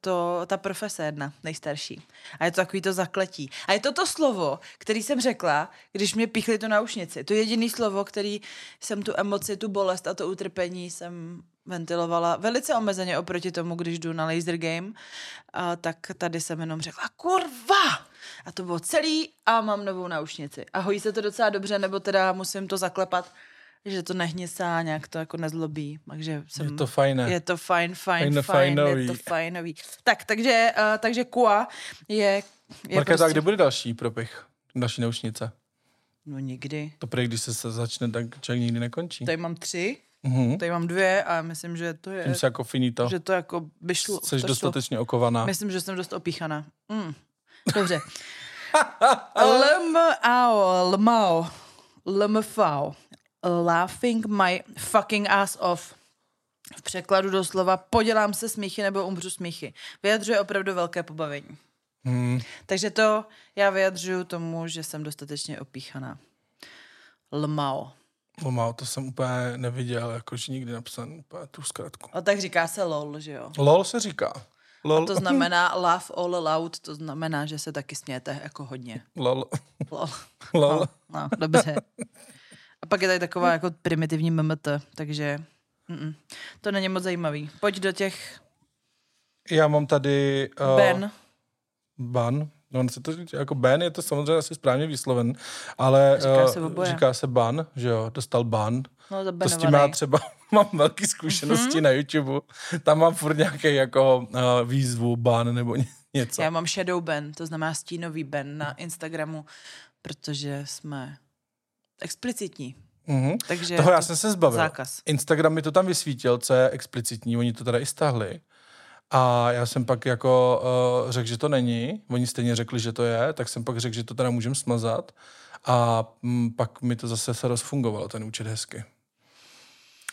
Speaker 1: to, ta profese jedna, nejstarší. A je to takový to zakletí. A je to to slovo, který jsem řekla, když mě píchli tu naušnici. To je jediný slovo, který jsem tu emoci, tu bolest a to utrpení jsem ventilovala velice omezeně oproti tomu, když jdu na laser game, a tak tady jsem jenom řekla kurva! A to bylo celý a mám novou naušnici. A hojí se to docela dobře, nebo teda musím to zaklepat, že to nehnisá, nějak to jako nezlobí. Takže jsem,
Speaker 2: Je to fajné.
Speaker 1: je to fajn, fajn,
Speaker 2: Fajn,
Speaker 1: fajn, je to fajnový. Tak, takže, uh, takže Kua je, je
Speaker 2: Markéta,
Speaker 1: prostě...
Speaker 2: kdy bude další propich? Další naušnice?
Speaker 1: No nikdy.
Speaker 2: To prý, když se se začne, tak člověk nikdy nekončí.
Speaker 1: Tady mám tři,
Speaker 2: Mhm.
Speaker 1: tady mám dvě a myslím, že to je,
Speaker 2: Tím se jako finito.
Speaker 1: že to jako by šlo.
Speaker 2: Jsi
Speaker 1: šlo.
Speaker 2: dostatečně okovaná.
Speaker 1: Myslím, že jsem dost opíchaná. Mm. Dobře. Lmao, lmao, lmfao. Laughing my fucking ass off. V překladu doslova podělám se smíchy nebo umřu smíchy. Vyjadřuje opravdu velké pobavení.
Speaker 2: Hmm.
Speaker 1: Takže to já vyjadřuju tomu, že jsem dostatečně opíchaná. Lmao.
Speaker 2: Lomao, to jsem úplně neviděl, jakože nikdy napsan úplně tu zkratku.
Speaker 1: A tak říká se lol, že jo?
Speaker 2: LOL se říká. LOL.
Speaker 1: To znamená laugh all loud, to znamená, že se taky smějete jako hodně.
Speaker 2: LOL.
Speaker 1: Lol.
Speaker 2: LOL.
Speaker 1: No, no, dobře. A pak je tady taková jako primitivní MMT, takže mm, to není moc zajímavý. Pojď do těch
Speaker 2: Já mám tady... Uh,
Speaker 1: Ben.
Speaker 2: Ban. No, on se to jako Ben je to samozřejmě asi správně vysloven, ale
Speaker 1: Říká
Speaker 2: eh,
Speaker 1: se oboje.
Speaker 2: říká se ban, že jo, dostal ban.
Speaker 1: No,
Speaker 2: To s tím já třeba mám velké zkušenosti mm-hmm. na YouTube. Tam mám furt nějaký jako uh, výzvu ban nebo ně, něco.
Speaker 1: Já mám shadow ban, to znamená stínový ban na Instagramu, protože jsme explicitní.
Speaker 2: Mm-hmm.
Speaker 1: Takže
Speaker 2: Toho já jsem se zbavil.
Speaker 1: Zákaz.
Speaker 2: Instagram mi to tam vysvítil, co je explicitní, oni to teda i stáhli. A já jsem pak jako uh, řekl, že to není, oni stejně řekli, že to je, tak jsem pak řekl, že to teda můžem smazat. A mm, pak mi to zase se rozfungovalo, ten účet hezky.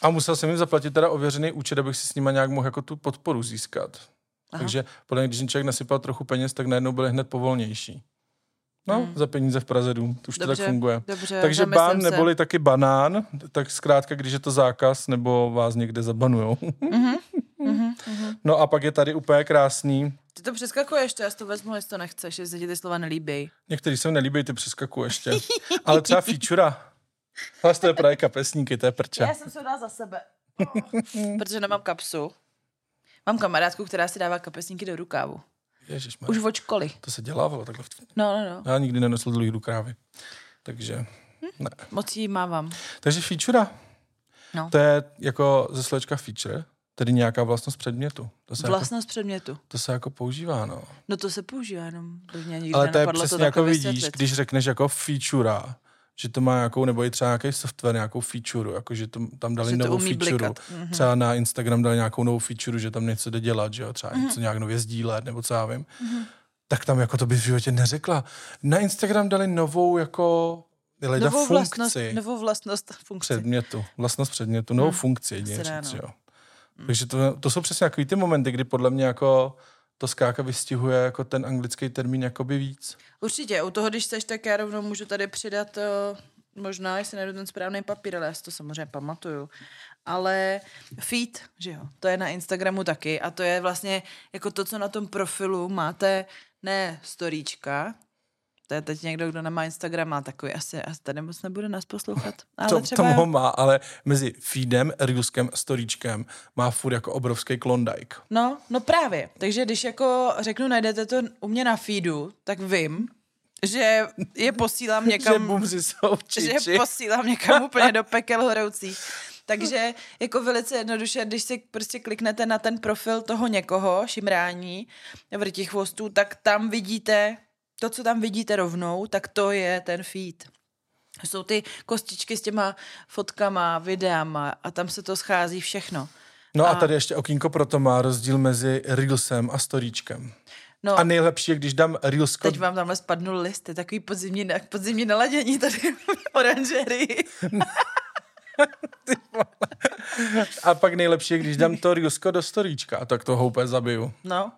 Speaker 2: A musel jsem jim zaplatit teda ověřený účet, abych si s nima nějak mohl jako tu podporu získat. Aha.
Speaker 1: Aha.
Speaker 2: Takže podle mě, když jim člověk nasypal trochu peněz, tak najednou byli hned povolnější. No,
Speaker 1: Hmm.
Speaker 2: za peníze v Praze dům, to už to tak
Speaker 1: Dobře,
Speaker 2: funguje.
Speaker 1: dobře,
Speaker 2: Takže ban
Speaker 1: se.
Speaker 2: neboli taky banán, tak zkrátka, když je to zákaz, nebo vás někde zabanujou.
Speaker 1: Mhm, mhm, mhm.
Speaker 2: no a pak je tady úplně krásný,
Speaker 1: Ty to přeskakuješ, to já si to vezmu, jestli to nechceš, jestli ti ty slova nelíbí.
Speaker 2: některý se mi nelíbí, ty přeskaku ještě, ale třeba featura. Ale to je právě kapesníky, to je prče.
Speaker 1: Já jsem se dala za sebe. Protože nemám kapsu. Mám kamarádku, která si dává kapesníky do rukávu.
Speaker 2: Ježiš,
Speaker 1: Už od školy.
Speaker 2: to se dělávalo takhle. v-
Speaker 1: No, no, no.
Speaker 2: Já nikdy nenosil dlouhý rukávy. Takže, ne.
Speaker 1: Moc jí mávám.
Speaker 2: Takže featura.
Speaker 1: No.
Speaker 2: To je jako ze sločka feature, tedy nějaká vlastnost předmětu. To se, jako,
Speaker 1: Vlastnost předmětu.
Speaker 2: to se jako používá, no.
Speaker 1: No to se používá jenom. To mě nikdy
Speaker 2: Ale to je přesně
Speaker 1: to
Speaker 2: jako vidíš,
Speaker 1: vysvětlit.
Speaker 2: když řekneš jako feature, že to má nějakou, nebo i třeba nějaký software, nějakou feature, jako že to, tam dali
Speaker 1: Že
Speaker 2: novou feature.
Speaker 1: blikat. Mhm.
Speaker 2: Třeba na Instagram dali nějakou novou feature, že tam něco jde dělat, že jo, třeba
Speaker 1: Mhm.
Speaker 2: něco nějak nově sdílet, nebo co já vím. Tak tam jako to bys v životě neřekla. Na Instagram dali novou jako leda
Speaker 1: Novou
Speaker 2: funkci
Speaker 1: vlastnost, novou vlastnost funkci.
Speaker 2: předmětu, vlastnost předmětu, novou
Speaker 1: Hmm.
Speaker 2: funkci, jedině říct, jo. Takže to, to jsou přesně takový ty momenty, kdy podle mě jako to skáka vystihuje jako ten anglický termín jakoby víc.
Speaker 1: Určitě, u toho, když chceš, tak já rovnou můžu tady přidat uh, možná, jestli najdu ten správný papír, ale já si to samozřejmě pamatuju. Ale feed, že jo, to je na Instagramu taky a to je vlastně jako to, co na tom profilu máte, ne storíčka, to je teď někdo, kdo nemá Instagram, má takový asi, asi tady moc nebude nás poslouchat. Ale
Speaker 2: to,
Speaker 1: třeba
Speaker 2: tam ho má, ale mezi feedem, reelskem, storíčkem má furt jako obrovský klondike.
Speaker 1: No, no právě. Takže když jako řeknu, najdete to u mě na feedu, tak vím, že je posílám
Speaker 2: Že
Speaker 1: někam,
Speaker 2: bumři jsou
Speaker 1: že posílám někam úplně do pekel horoucích. Takže jako velice jednoduše, když si prostě kliknete na ten profil toho někoho, šimrání, vrtí chvostů, tak tam vidíte, to, co tam vidíte rovnou, tak to je ten feed. Jsou ty kostičky s těma fotkama, videama a tam se to schází všechno.
Speaker 2: No a
Speaker 1: a-
Speaker 2: tady ještě okýnko proto má rozdíl mezi reelsem a storíčkem.
Speaker 1: No,
Speaker 2: A nejlepší je, když dám reelsko...
Speaker 1: Teď vám tamhle spadnul list, je takový podzimní, podzimní naladění tady v oranžerii.
Speaker 2: A pak nejlepší je, když dám to Riosko do storíčka, a tak to houpe zabiju.
Speaker 1: No,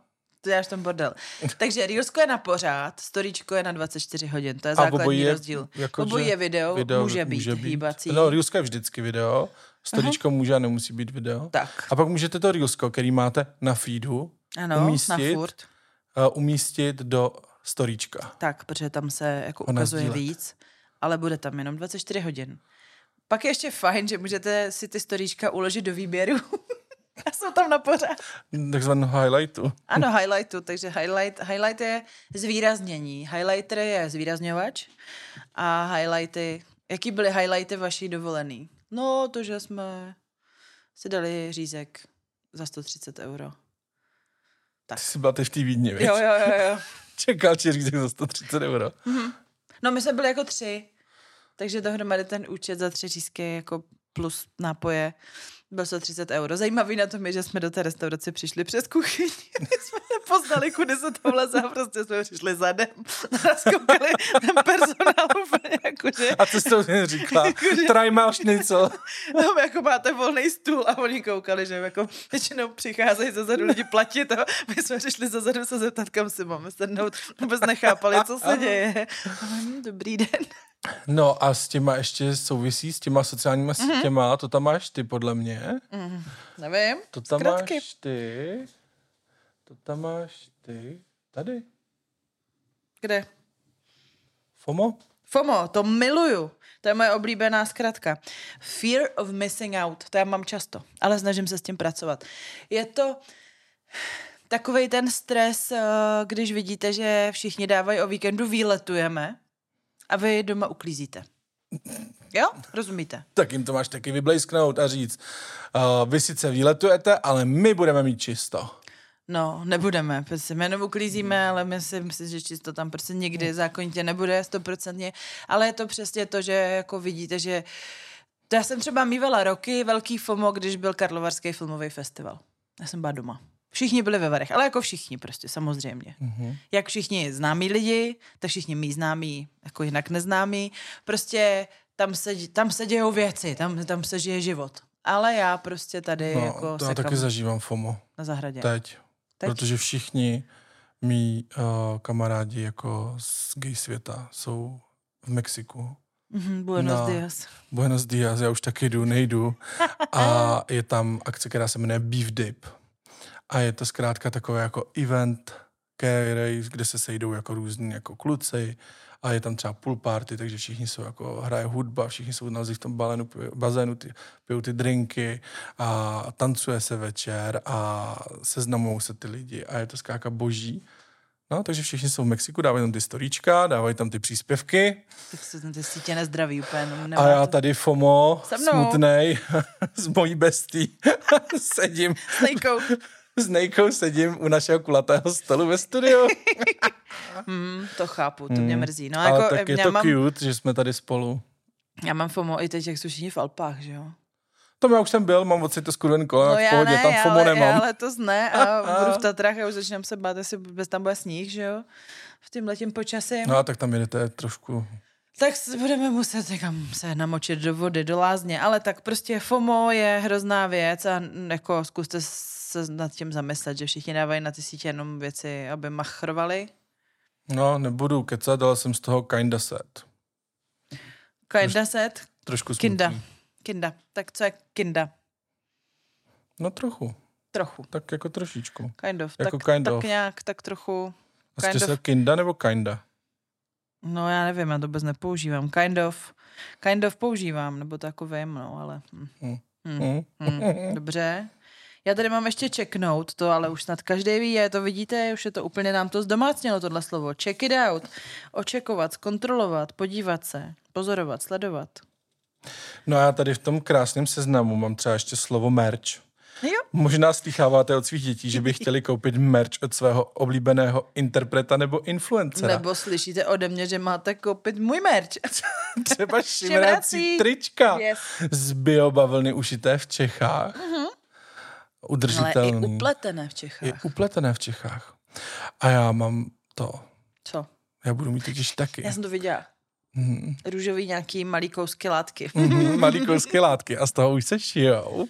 Speaker 1: to děláš ten bordel. Takže Reelsko je na pořád, storíčko je na 24 hodin, to je základní
Speaker 2: je
Speaker 1: rozdíl.
Speaker 2: jako,
Speaker 1: obojí je video, video, může být může hýbací.
Speaker 2: No, Reelsko je vždycky video, storíčko může a nemusí být video.
Speaker 1: Tak.
Speaker 2: A pak můžete to Reelsko, který máte na feedu,
Speaker 1: Ano, na
Speaker 2: umístit,
Speaker 1: furt.
Speaker 2: uh, umístit do storíčka.
Speaker 1: Tak, protože tam se jako
Speaker 2: Ona
Speaker 1: ukazuje
Speaker 2: sdílet.
Speaker 1: víc, ale bude tam jenom 24 hodin. Pak je ještě fajn, že můžete si ty storíčka uložit do výběru. a jsou tam na pořád.
Speaker 2: Takzvanou highlightu.
Speaker 1: Ano, highlightu, takže highlight, highlight je zvýraznění. Highlighter je zvýrazňovač a highlighty, jaký byly highlighty vaší dovolený? No, to, že jsme si dali řízek za 130 euro.
Speaker 2: Ty jsi byla teď v té Vídni?
Speaker 1: Jo, jo, jo, jo.
Speaker 2: Čekal ti říct za 130 euro.
Speaker 1: No my jsme byli jako tři, takže dohromady ten účet za tři řízky jako plus nápoje byl 130 euro. Zajímavý na tom je, že jsme do té restaurace přišli přes kuchyni. My jsme nepoznali, kudy se tam leze a prostě jsme přišli zadem. Nás koukali ten personál úplně jako, že
Speaker 2: A co jsi to říkala? Try mal schnitzel.
Speaker 1: no, jako máte volný stůl a oni koukali, že jako většinou přicházejí ze zadu lidi platit a my jsme přišli ze zadu se zeptat, kam si máme sednout. Vůbec nechápali, co se děje. Dobrý den.
Speaker 2: No a s těma ještě souvisí, s těma sociálníma sítěma, to tam máš ty podle mě.
Speaker 1: Nevím.
Speaker 2: To tam
Speaker 1: Zkratky.
Speaker 2: máš ty. To tam máš ty. Tady.
Speaker 1: Kde?
Speaker 2: FOMO?
Speaker 1: FOMO, to miluju. To je moje oblíbená zkratka. Fear of missing out. To já mám často, ale snažím se s tím pracovat. Je to takový ten stres, eh, když vidíte, že všichni dávají o víkendu výletujeme a vy doma uklízíte. Jo? Rozumíte?
Speaker 2: Tak jim to máš taky vyblejsknout a říct, uh, vy sice výletujete, ale my budeme mít čisto.
Speaker 1: No, nebudeme, prostě my jenom uklízíme, ale my si myslím, že čisto tam prostě nikdy zákonitě nebude stoprocentně, ale je to přesně to, že jako vidíte, že to já jsem třeba mývala roky velký FOMO, když byl Karlovarský filmový festival. Já jsem byla doma. Všichni byli ve Varech, ale jako všichni prostě, samozřejmě. Mm-hmm. Jak všichni známí lidi, tak všichni mý známí, jako jinak neznámí. Prostě tam se, tam se dějou věci, tam, tam se žije život. Ale já prostě tady
Speaker 2: No,
Speaker 1: jako
Speaker 2: to já taky zažívám FOMO.
Speaker 1: na zahradě.
Speaker 2: Teď.
Speaker 1: Teď?
Speaker 2: Protože všichni mý uh, kamarádi jako z gay světa jsou v Mexiku.
Speaker 1: Mhm, Buenos
Speaker 2: No.
Speaker 1: dias.
Speaker 2: Buenos dias, já už taky jdu, nejdu. A je tam akce, která se jmenuje Beef Dip. A je to zkrátka takový jako event, který, kde se sejdou jako různí jako kluci a je tam třeba pool party, takže všichni jsou jako, hraje hudba, všichni jsou na v tom balenu, bazénu, ty, pijou ty drinky a tancuje se večer a seznamují se ty lidi a je to zkrátka boží. No, takže všichni jsou v Mexiku, dávají tam ty storíčka, dávají tam ty příspěvky
Speaker 1: Tak se ty sítě nezdraví úplně. No,
Speaker 2: a já tady FOMO, smutnej, s mojí bestí, sedím,
Speaker 1: S.
Speaker 2: s Nejkou sedím u našeho kulatého stolu ve studiu.
Speaker 1: Hmm, to chápu, to mě mrzí. No,
Speaker 2: Ale
Speaker 1: jako,
Speaker 2: tak je
Speaker 1: já,
Speaker 2: to
Speaker 1: mám,
Speaker 2: cute, že jsme tady spolu.
Speaker 1: já mám FOMO i teď, jak jsou všichni v Alpách, že jo?
Speaker 2: To já už jsem byl, mám ocit to skurvený kolo,
Speaker 1: No
Speaker 2: v pohodě,
Speaker 1: ne,
Speaker 2: tam FOMO
Speaker 1: ale,
Speaker 2: nemám.
Speaker 1: já letos ne a budu v Tatrách a už začínám se bát, jestli vůbec tam bude sníh, že jo? V tím letím počasí.
Speaker 2: No a tak tam jedete trošku.
Speaker 1: Tak budeme muset někam se namočit do vody, do lázně, ale tak prostě FOMO je hrozná věc a jako zkuste se nad tím zamyslet, že všichni dávají na ty sítě jenom věci, aby machrovali.
Speaker 2: No, nebudu kecat, ale jsem z toho kinda set.
Speaker 1: Kinda set,
Speaker 2: Trošku smutný.
Speaker 1: kinda. Kinda. Tak co je kinda?
Speaker 2: No trochu,
Speaker 1: Trochu.
Speaker 2: tak jako trošičku.
Speaker 1: Kind of.
Speaker 2: Jako
Speaker 1: tak,
Speaker 2: kind
Speaker 1: tak
Speaker 2: of.
Speaker 1: nějak, tak trochu. Kind
Speaker 2: se
Speaker 1: of.
Speaker 2: kinda nebo kinda?
Speaker 1: No já nevím, já to vůbec nepoužívám. Kind of. Kind of používám, nebo to vím, no, ale... Hm.
Speaker 2: Hm.
Speaker 1: Hm.
Speaker 2: Hm.
Speaker 1: Hm. Dobře. Já tady mám ještě checknout, to ale už snad každý ví, je to vidíte, už je to úplně nám to zdomácnělo, tohle slovo. Check it out. Očekovat, zkontrolovat, podívat se, pozorovat, sledovat.
Speaker 2: No a já tady v tom krásném seznamu mám třeba ještě slovo merch.
Speaker 1: Jo.
Speaker 2: Možná slycháváte od svých dětí, že by chtěli koupit merch od svého oblíbeného interpreta nebo influencera. Nebo...
Speaker 1: Slyšíte ode mě, že máte koupit můj merch.
Speaker 2: Třeba
Speaker 1: Šimrací.
Speaker 2: trička
Speaker 1: Yes.
Speaker 2: z biobavlny ušité v Čechách.
Speaker 1: Mhm. Ale i
Speaker 2: Udržitelný.
Speaker 1: upletené v
Speaker 2: I
Speaker 1: Čechách.
Speaker 2: upletené v Čechách. A já mám to.
Speaker 1: Co?
Speaker 2: Já budu mít totiž taky.
Speaker 1: Já jsem to viděla. Mm. Růžový nějaký malý kousky látky.
Speaker 2: Mm, malý kousky látky a z toho už se šijou.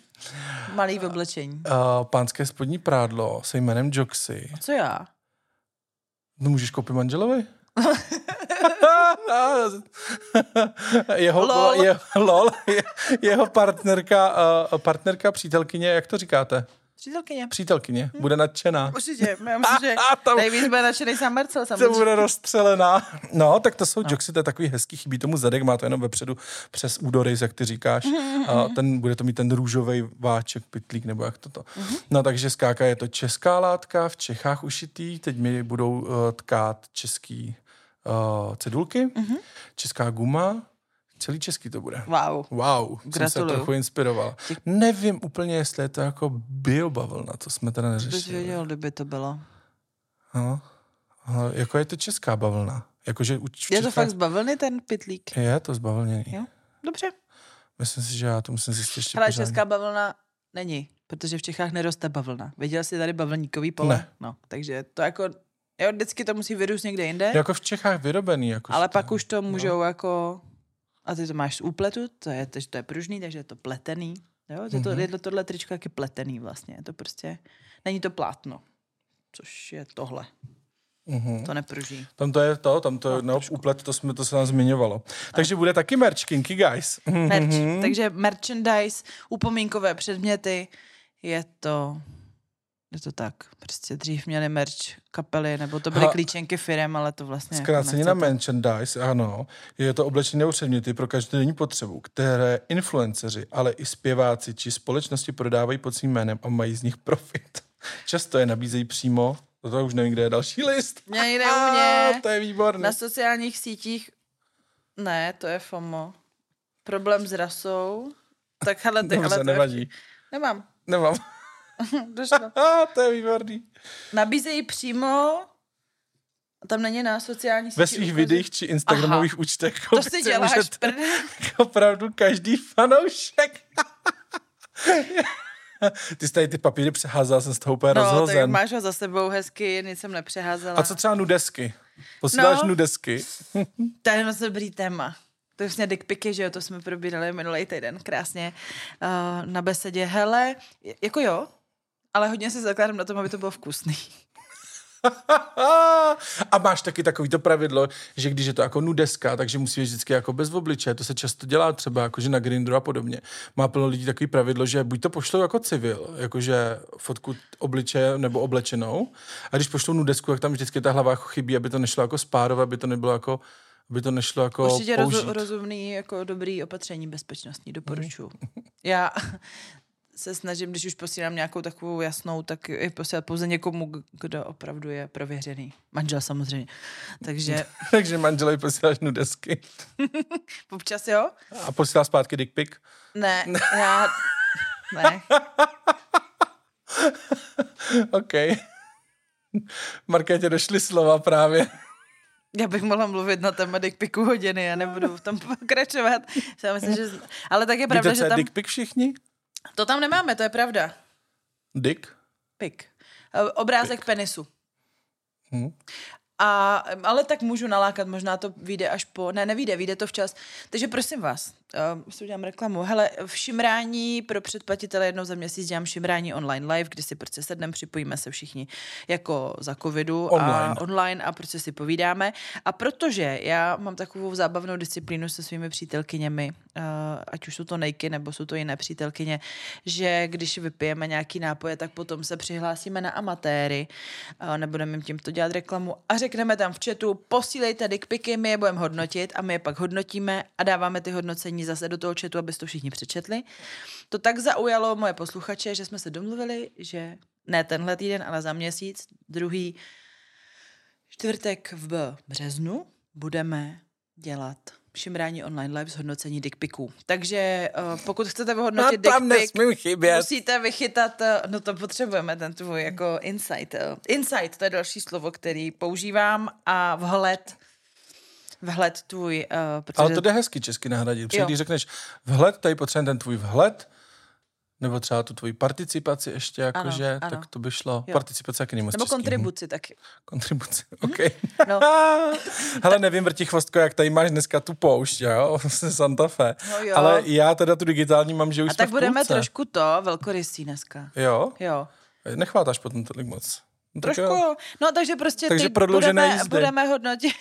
Speaker 1: Malý v oblečení.
Speaker 2: Uh, pánské spodní prádlo se jménem Joxy.
Speaker 1: A co já?
Speaker 2: No můžeš koupit manželovi? jeho, lol. Je, lol, je, jeho partnerka, uh, partnerka, přítelkyně, jak to říkáte?
Speaker 1: Přítelkyně.
Speaker 2: Přítelkyně, hmm. bude nadšená.
Speaker 1: Určitě, já myslím, že a, tam, nejvíc bude nadšený sám Marcel
Speaker 2: samozřejmě. To bude rozstřelená. No, tak to jsou no. joxy, to je takový hezký, chybí tomu zadek, má to jenom vepředu přes údory, jak ty říkáš. Mm-hmm. A ten, bude to mít ten růžový váček, pitlík, nebo jak toto. No, takže skáka je to česká látka, v Čechách ušitý, teď mi budou uh, tkát český uh, cedulky, mm-hmm. česká guma, Celý český to bude.
Speaker 1: Wow.
Speaker 2: Wow, Gratuluju. jsem se trochu inspiroval. Děk... Nevím úplně, jestli je to jako biobavlna, to jsme teda neřešili.
Speaker 1: Bys věděl, kdyby to bylo.
Speaker 2: No, ale jako je to česká bavlna. Jakože u
Speaker 1: je to fakt z bavlny ten pitlík?
Speaker 2: Je to zbavlněný.
Speaker 1: Jo, dobře.
Speaker 2: Myslím si, že já to musím zjistit ještě
Speaker 1: Ale česká bavlna není, protože v Čechách neroste bavlna. Viděl jsi tady bavlníkový pole?
Speaker 2: Ne.
Speaker 1: No, takže to jako, jo, vždycky to musí vyrůst někde jinde.
Speaker 2: Jako v Čechách vyrobený. Jako
Speaker 1: ale pak už to no. můžou no. jako a ty to máš z úpletu, to je, to je pružný, takže je to pletený. Jo? Je, to, mm-hmm. je to, tohle tričko je pletený vlastně. Je to prostě, není to plátno, což je tohle. Mm-hmm. To nepruží.
Speaker 2: Tam to je to, tam to, no, no úplet, to, jsme, to se nám zmiňovalo. Takže bude taky merch, Kinky Guys.
Speaker 1: Merch, mm-hmm. takže merchandise, upomínkové předměty, je to je to tak. Prostě dřív měli merch kapely, nebo to byly ha, klíčenky firem, ale to vlastně...
Speaker 2: Zkráceně jako na merchandise, ano. Je to oblečení nebo předměty pro každodenní potřebu, které influenceři, ale i zpěváci či společnosti prodávají pod svým jménem a mají z nich profit. Často je nabízejí přímo, to už nevím, kde je další list.
Speaker 1: Někde u mě.
Speaker 2: To je výborné.
Speaker 1: Na sociálních sítích, ne, to je FOMO. Problém s rasou. Tak hele, ty,
Speaker 2: ale to nevadí. Je...
Speaker 1: Nemám.
Speaker 2: Nemám.
Speaker 1: Došlo.
Speaker 2: to je výborný.
Speaker 1: Nabízejí přímo tam není na sociální
Speaker 2: síti. Ve svých ukazy. videích či Instagramových Aha. účtech.
Speaker 1: To si děláš,
Speaker 2: Opravdu každý fanoušek. Ty jsi tady ty papíry přeházela, jsem z toho úplně
Speaker 1: no,
Speaker 2: rozhozen.
Speaker 1: tak máš ho za sebou hezky, nic jsem nepřeházela.
Speaker 2: A co třeba nudesky? Posíláš no, nudesky?
Speaker 1: to je moc dobrý téma. To je vlastně dickpiky, že jo, to jsme probírali minulý týden krásně uh, na besedě. Hele, jako jo, ale hodně se zakládám na tom, aby to bylo vkusný.
Speaker 2: a máš taky takový to pravidlo, že když je to jako nudeska, takže musí být vždycky jako bez obličeje. To se často dělá třeba jakože na Grindru a podobně. Má plno lidí takový pravidlo, že buď to pošlou jako civil, jakože fotku obličeje nebo oblečenou, a když pošlou nudesku, tak tam vždycky ta hlava jako chybí, aby to nešlo jako spárové, aby to nebylo jako aby to nešlo jako
Speaker 1: Určitě použít. rozumný, jako dobrý opatření bezpečnostní, doporučuji. Já se snažím, když už posílám nějakou takovou jasnou, tak je posílat pouze někomu, kdo opravdu je prověřený. Manžel samozřejmě. Takže...
Speaker 2: Takže manželovi posíláš nudesky.
Speaker 1: Občas jo.
Speaker 2: A posílá zpátky dick pic?
Speaker 1: Ne, já... Ne.
Speaker 2: OK. Markétě došly slova právě.
Speaker 1: Já bych mohla mluvit na téma dick picu hodiny, já nebudu v tom pokračovat. Já myslím, že... Ale tak je pravda,
Speaker 2: Víte,
Speaker 1: že tam...
Speaker 2: dick pic všichni?
Speaker 1: To tam nemáme, to je pravda.
Speaker 2: Dick?
Speaker 1: Pik. Obrázek Pik. penisu.
Speaker 2: Hmm.
Speaker 1: A, ale tak můžu nalákat, možná to vyjde až po, ne, nevíde, vyjde to včas. Takže prosím vás, uh, si udělám reklamu. Hele, v Šimrání pro předplatitele jednou za měsíc dělám Šimrání online live, kdy si prostě sedneme, připojíme se všichni jako za covidu
Speaker 2: online.
Speaker 1: a online a prostě si povídáme. A protože já mám takovou zábavnou disciplínu se svými přítelkyněmi, uh, ať už jsou to nejky nebo jsou to jiné přítelkyně, že když vypijeme nějaký nápoje, tak potom se přihlásíme na amatéry, uh, nebudeme jim tímto dělat reklamu a řekneme tam v chatu, posílejte dickpiky, my je budeme hodnotit a my je pak hodnotíme a dáváme ty hodnocení zase do toho chatu, abyste to všichni přečetli. To tak zaujalo moje posluchače, že jsme se domluvili, že ne tenhle týden, ale za měsíc, druhý čtvrtek v březnu budeme dělat šimrání online live zhodnocení dickpiků. Takže uh, pokud chcete vyhodnotit no, dickpik, musíte vychytat, uh, no to potřebujeme, ten tvůj jako insight. Uh, insight, to je další slovo, který používám a vhled vhled tvůj. Uh,
Speaker 2: protože... Ale to jde hezky česky nahradit. Protože když řekneš vhled, tady potřebujeme ten tvůj vhled, Nebo třeba tu tvoji participaci ještě, jakože, tak to by šlo.
Speaker 1: Jo.
Speaker 2: Participace jak není moc
Speaker 1: Nebo
Speaker 2: český.
Speaker 1: kontribuci taky.
Speaker 2: Kontribuci, OK.
Speaker 1: No.
Speaker 2: Hele, nevím, Vrti Chvostko, jak tady máš dneska tu poušť, jo, se Santa Fe.
Speaker 1: No jo.
Speaker 2: Ale já teda tu digitální mám, že už
Speaker 1: A tak budeme
Speaker 2: půlce.
Speaker 1: trošku to, velkorysý dneska.
Speaker 2: Jo?
Speaker 1: Jo.
Speaker 2: Nechvátáš potom tolik moc. No,
Speaker 1: Trošku
Speaker 2: jo.
Speaker 1: No takže prostě
Speaker 2: Takže
Speaker 1: teď budeme,
Speaker 2: jízdy.
Speaker 1: budeme hodnotit.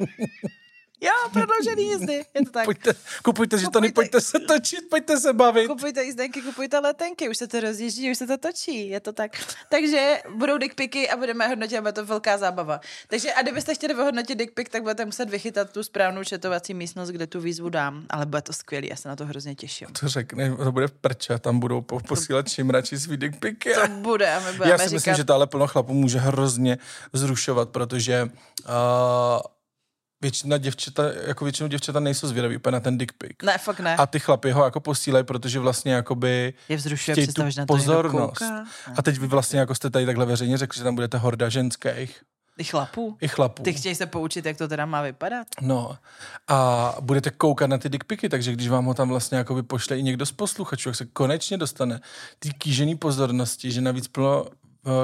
Speaker 1: jo, prodloužený jízdy, je to tak.
Speaker 2: Pojďte, kupujte žetony,
Speaker 1: Kupujte-
Speaker 2: pojďte se točit, pojďte se bavit.
Speaker 1: Kupujte jízdenky, kupujte letenky, už se to rozjíždí, už se to točí, je to tak. Takže budou dickpiky a budeme hodnotit, a bude to velká zábava. Takže a kdybyste chtěli vyhodnotit dickpik, tak budete muset vychytat tu správnou četovací místnost, kde tu výzvu dám. Ale bude to skvělý, já se na to hrozně těším.
Speaker 2: To řekne, to bude v prče, tam budou po- posílat čimrači svý dickpiky.
Speaker 1: To bude a my budeme
Speaker 2: Já si
Speaker 1: říkat,
Speaker 2: myslím, že to ale plno chlapů může hrozně zrušovat, protože uh, většina děvčata, jako většinou děvčata nejsou zvědaví úplně na ten dick pic.
Speaker 1: Ne, fakt ne.
Speaker 2: A ty chlapy ho jako posílají, protože vlastně jakoby
Speaker 1: Je vzrušuje
Speaker 2: chtějí tu
Speaker 1: na
Speaker 2: pozornost. A teď vy vlastně jako jste tady takhle veřejně řekli, že tam budete horda ženských
Speaker 1: Ty chlapů.
Speaker 2: i chlapů.
Speaker 1: Ty chtějí se poučit, jak to teda má vypadat?
Speaker 2: No a budete koukat na ty dickpiky, takže když vám ho tam vlastně jakoby pošle i někdo z posluchačů, jak se konečně dostane ty kýžený pozornosti, že navíc plno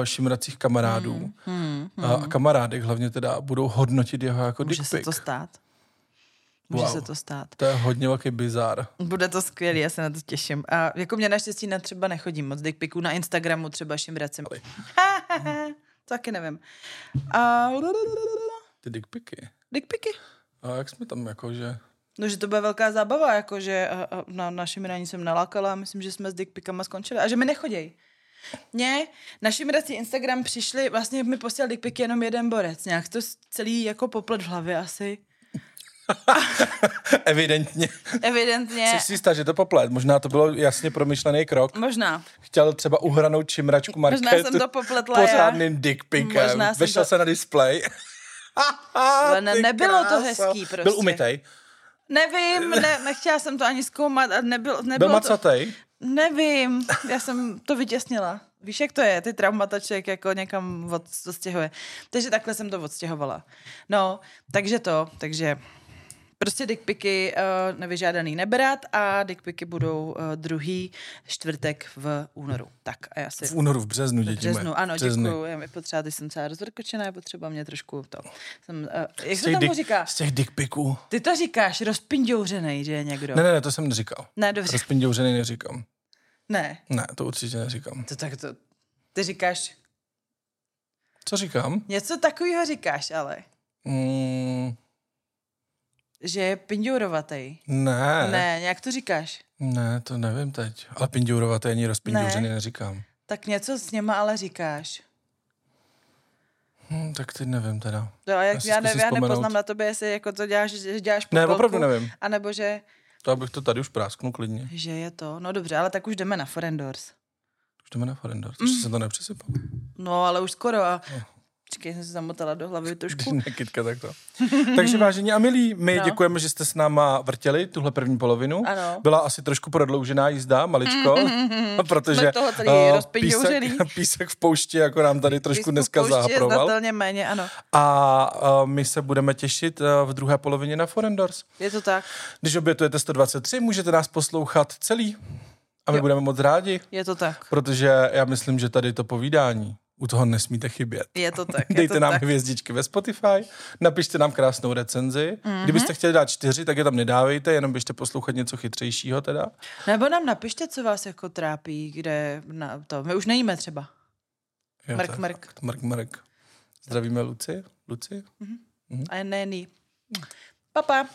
Speaker 2: šimracích kamarádů
Speaker 1: Hmm,
Speaker 2: a, a kamarádek hlavně teda budou hodnotit jeho jako
Speaker 1: může se
Speaker 2: dickpic.
Speaker 1: to stát. Může
Speaker 2: Wow.
Speaker 1: se to stát.
Speaker 2: To je hodně velký bizár.
Speaker 1: Bude to skvělý, já se na to těším. A jako mě naštěstí na třeba nechodí moc dickpiků, na Instagramu třeba šimracím. to taky nevím. A
Speaker 2: Ty dickpiky.
Speaker 1: dickpiky.
Speaker 2: A jak jsme tam jako, že...
Speaker 1: No, že to bude velká zábava, jakože a, a na našem raní jsem nalákala a myslím, že jsme s dickpikama skončili. A že mi nechodějí. Ne, na Šimrací Instagram přišli, vlastně mi posílal dickpiky jenom jeden borec. Nějak to celý jako poplet v hlavě asi.
Speaker 2: Evidentně.
Speaker 1: Evidentně.
Speaker 2: Jsi si jistá, že to poplet. Možná to byl jasně promyšlený krok.
Speaker 1: Možná.
Speaker 2: Chtěl třeba uhranout čimračku Marketu.
Speaker 1: Možná jsem to popletla já.
Speaker 2: Pořádným dickpikem.
Speaker 1: Možná jsem
Speaker 2: Vešel
Speaker 1: to-
Speaker 2: se na display.
Speaker 1: Ale ne- nebylo to
Speaker 2: kráso.
Speaker 1: hezký prostě.
Speaker 2: Byl umytej.
Speaker 1: Nevím, ne, nechtěla jsem to ani zkoumat a nebyl,
Speaker 2: Byl
Speaker 1: nebylo to... Nevím, já jsem to vytěsnila. Víš, jak to je? Ty traumata člověk jako někam od, odstěhuje. Takže takhle jsem to odstěhovala. No, takže to, takže prostě dickpiky uh, nevyžádaný nebrat a dickpiky budou uh, druhý čtvrtek v únoru. Tak a já si...
Speaker 2: V únoru, v březnu,
Speaker 1: v
Speaker 2: děti
Speaker 1: březnu, ano,
Speaker 2: Březny.
Speaker 1: děkuju. Já mi potřeba, ty jsem celá rozvrkočená, je potřeba mě trošku to. Jsem, uh, jak se tomu
Speaker 2: dick,
Speaker 1: říká?
Speaker 2: z těch dickpiků.
Speaker 1: Ty to říkáš, rozpindouřenej, že je někdo.
Speaker 2: Ne, ne, ne, to jsem neříkal.
Speaker 1: ne dobře.
Speaker 2: Rozpindouřený neříkám.
Speaker 1: Ne,
Speaker 2: Ne, to určitě neříkám.
Speaker 1: to tak to... Ty říkáš,
Speaker 2: Co říkám?
Speaker 1: něco takového říkáš, ale.
Speaker 2: Mm,
Speaker 1: Že je pindourovatej.
Speaker 2: ne, ne.
Speaker 1: Nějak to říkáš.
Speaker 2: Ne, to nevím teď. Ale pindourovatý ani rozpindouřený ne. neříkám.
Speaker 1: Tak něco s něma ale říkáš.
Speaker 2: Hm, tak teď nevím teda.
Speaker 1: No, a jak,
Speaker 2: Já
Speaker 1: já,
Speaker 2: zkusím
Speaker 1: ne, já nepoznám na tobě, jestli jako to děláš, že děláš
Speaker 2: Ne, opravdu nevím.
Speaker 1: anebo že,
Speaker 2: To abych to tady už prásknul klidně.
Speaker 1: že je to. No dobře, ale tak už jdeme na Forendors.
Speaker 2: Už jdeme na Forendor.
Speaker 1: Mm.
Speaker 2: Ještě jsem to nepřesypal.
Speaker 1: No, ale už skoro a...
Speaker 2: No.
Speaker 1: Počkej, jsem se zamotala do hlavy
Speaker 2: Když
Speaker 1: trošku.
Speaker 2: nekytka, tak to. Takže vážení a milí, my no. Děkujeme, že jste s náma vrtěli tuhle první polovinu.
Speaker 1: Ano.
Speaker 2: Byla asi trošku prodloužená jízda, maličko, protože
Speaker 1: toho
Speaker 2: eh,
Speaker 1: rozpindouřený.
Speaker 2: písek, písek v poušti jako nám tady trošku
Speaker 1: Písku
Speaker 2: dneska
Speaker 1: je
Speaker 2: zahaproval.
Speaker 1: znatelně méně, ano.
Speaker 2: A eh, my se budeme těšit eh, v druhé polovině na Forendors.
Speaker 1: Je to tak,
Speaker 2: Když obětujete 123, můžete nás poslouchat celý. A my
Speaker 1: Jo.
Speaker 2: budeme moc rádi,
Speaker 1: je to tak.
Speaker 2: protože já myslím, že tady to povídání, u toho nesmíte chybět.
Speaker 1: Je to tak, je
Speaker 2: Dejte
Speaker 1: to
Speaker 2: nám
Speaker 1: tak.
Speaker 2: hvězdičky ve Spotify, napište nám krásnou recenzi.
Speaker 1: Mhm.
Speaker 2: Mm-hmm. Kdybyste chtěli dát čtyři, tak je tam nedávejte, jenom běžte poslouchat něco chytřejšího teda.
Speaker 1: Nebo nám napište, co vás jako trápí, kde na to. My už nejíme třeba.
Speaker 2: Jo,
Speaker 1: Mrk,
Speaker 2: je
Speaker 1: mrk.
Speaker 2: Mrk, mrk. Zdravíme Luci. Luci?
Speaker 1: A ne, ne. Papa.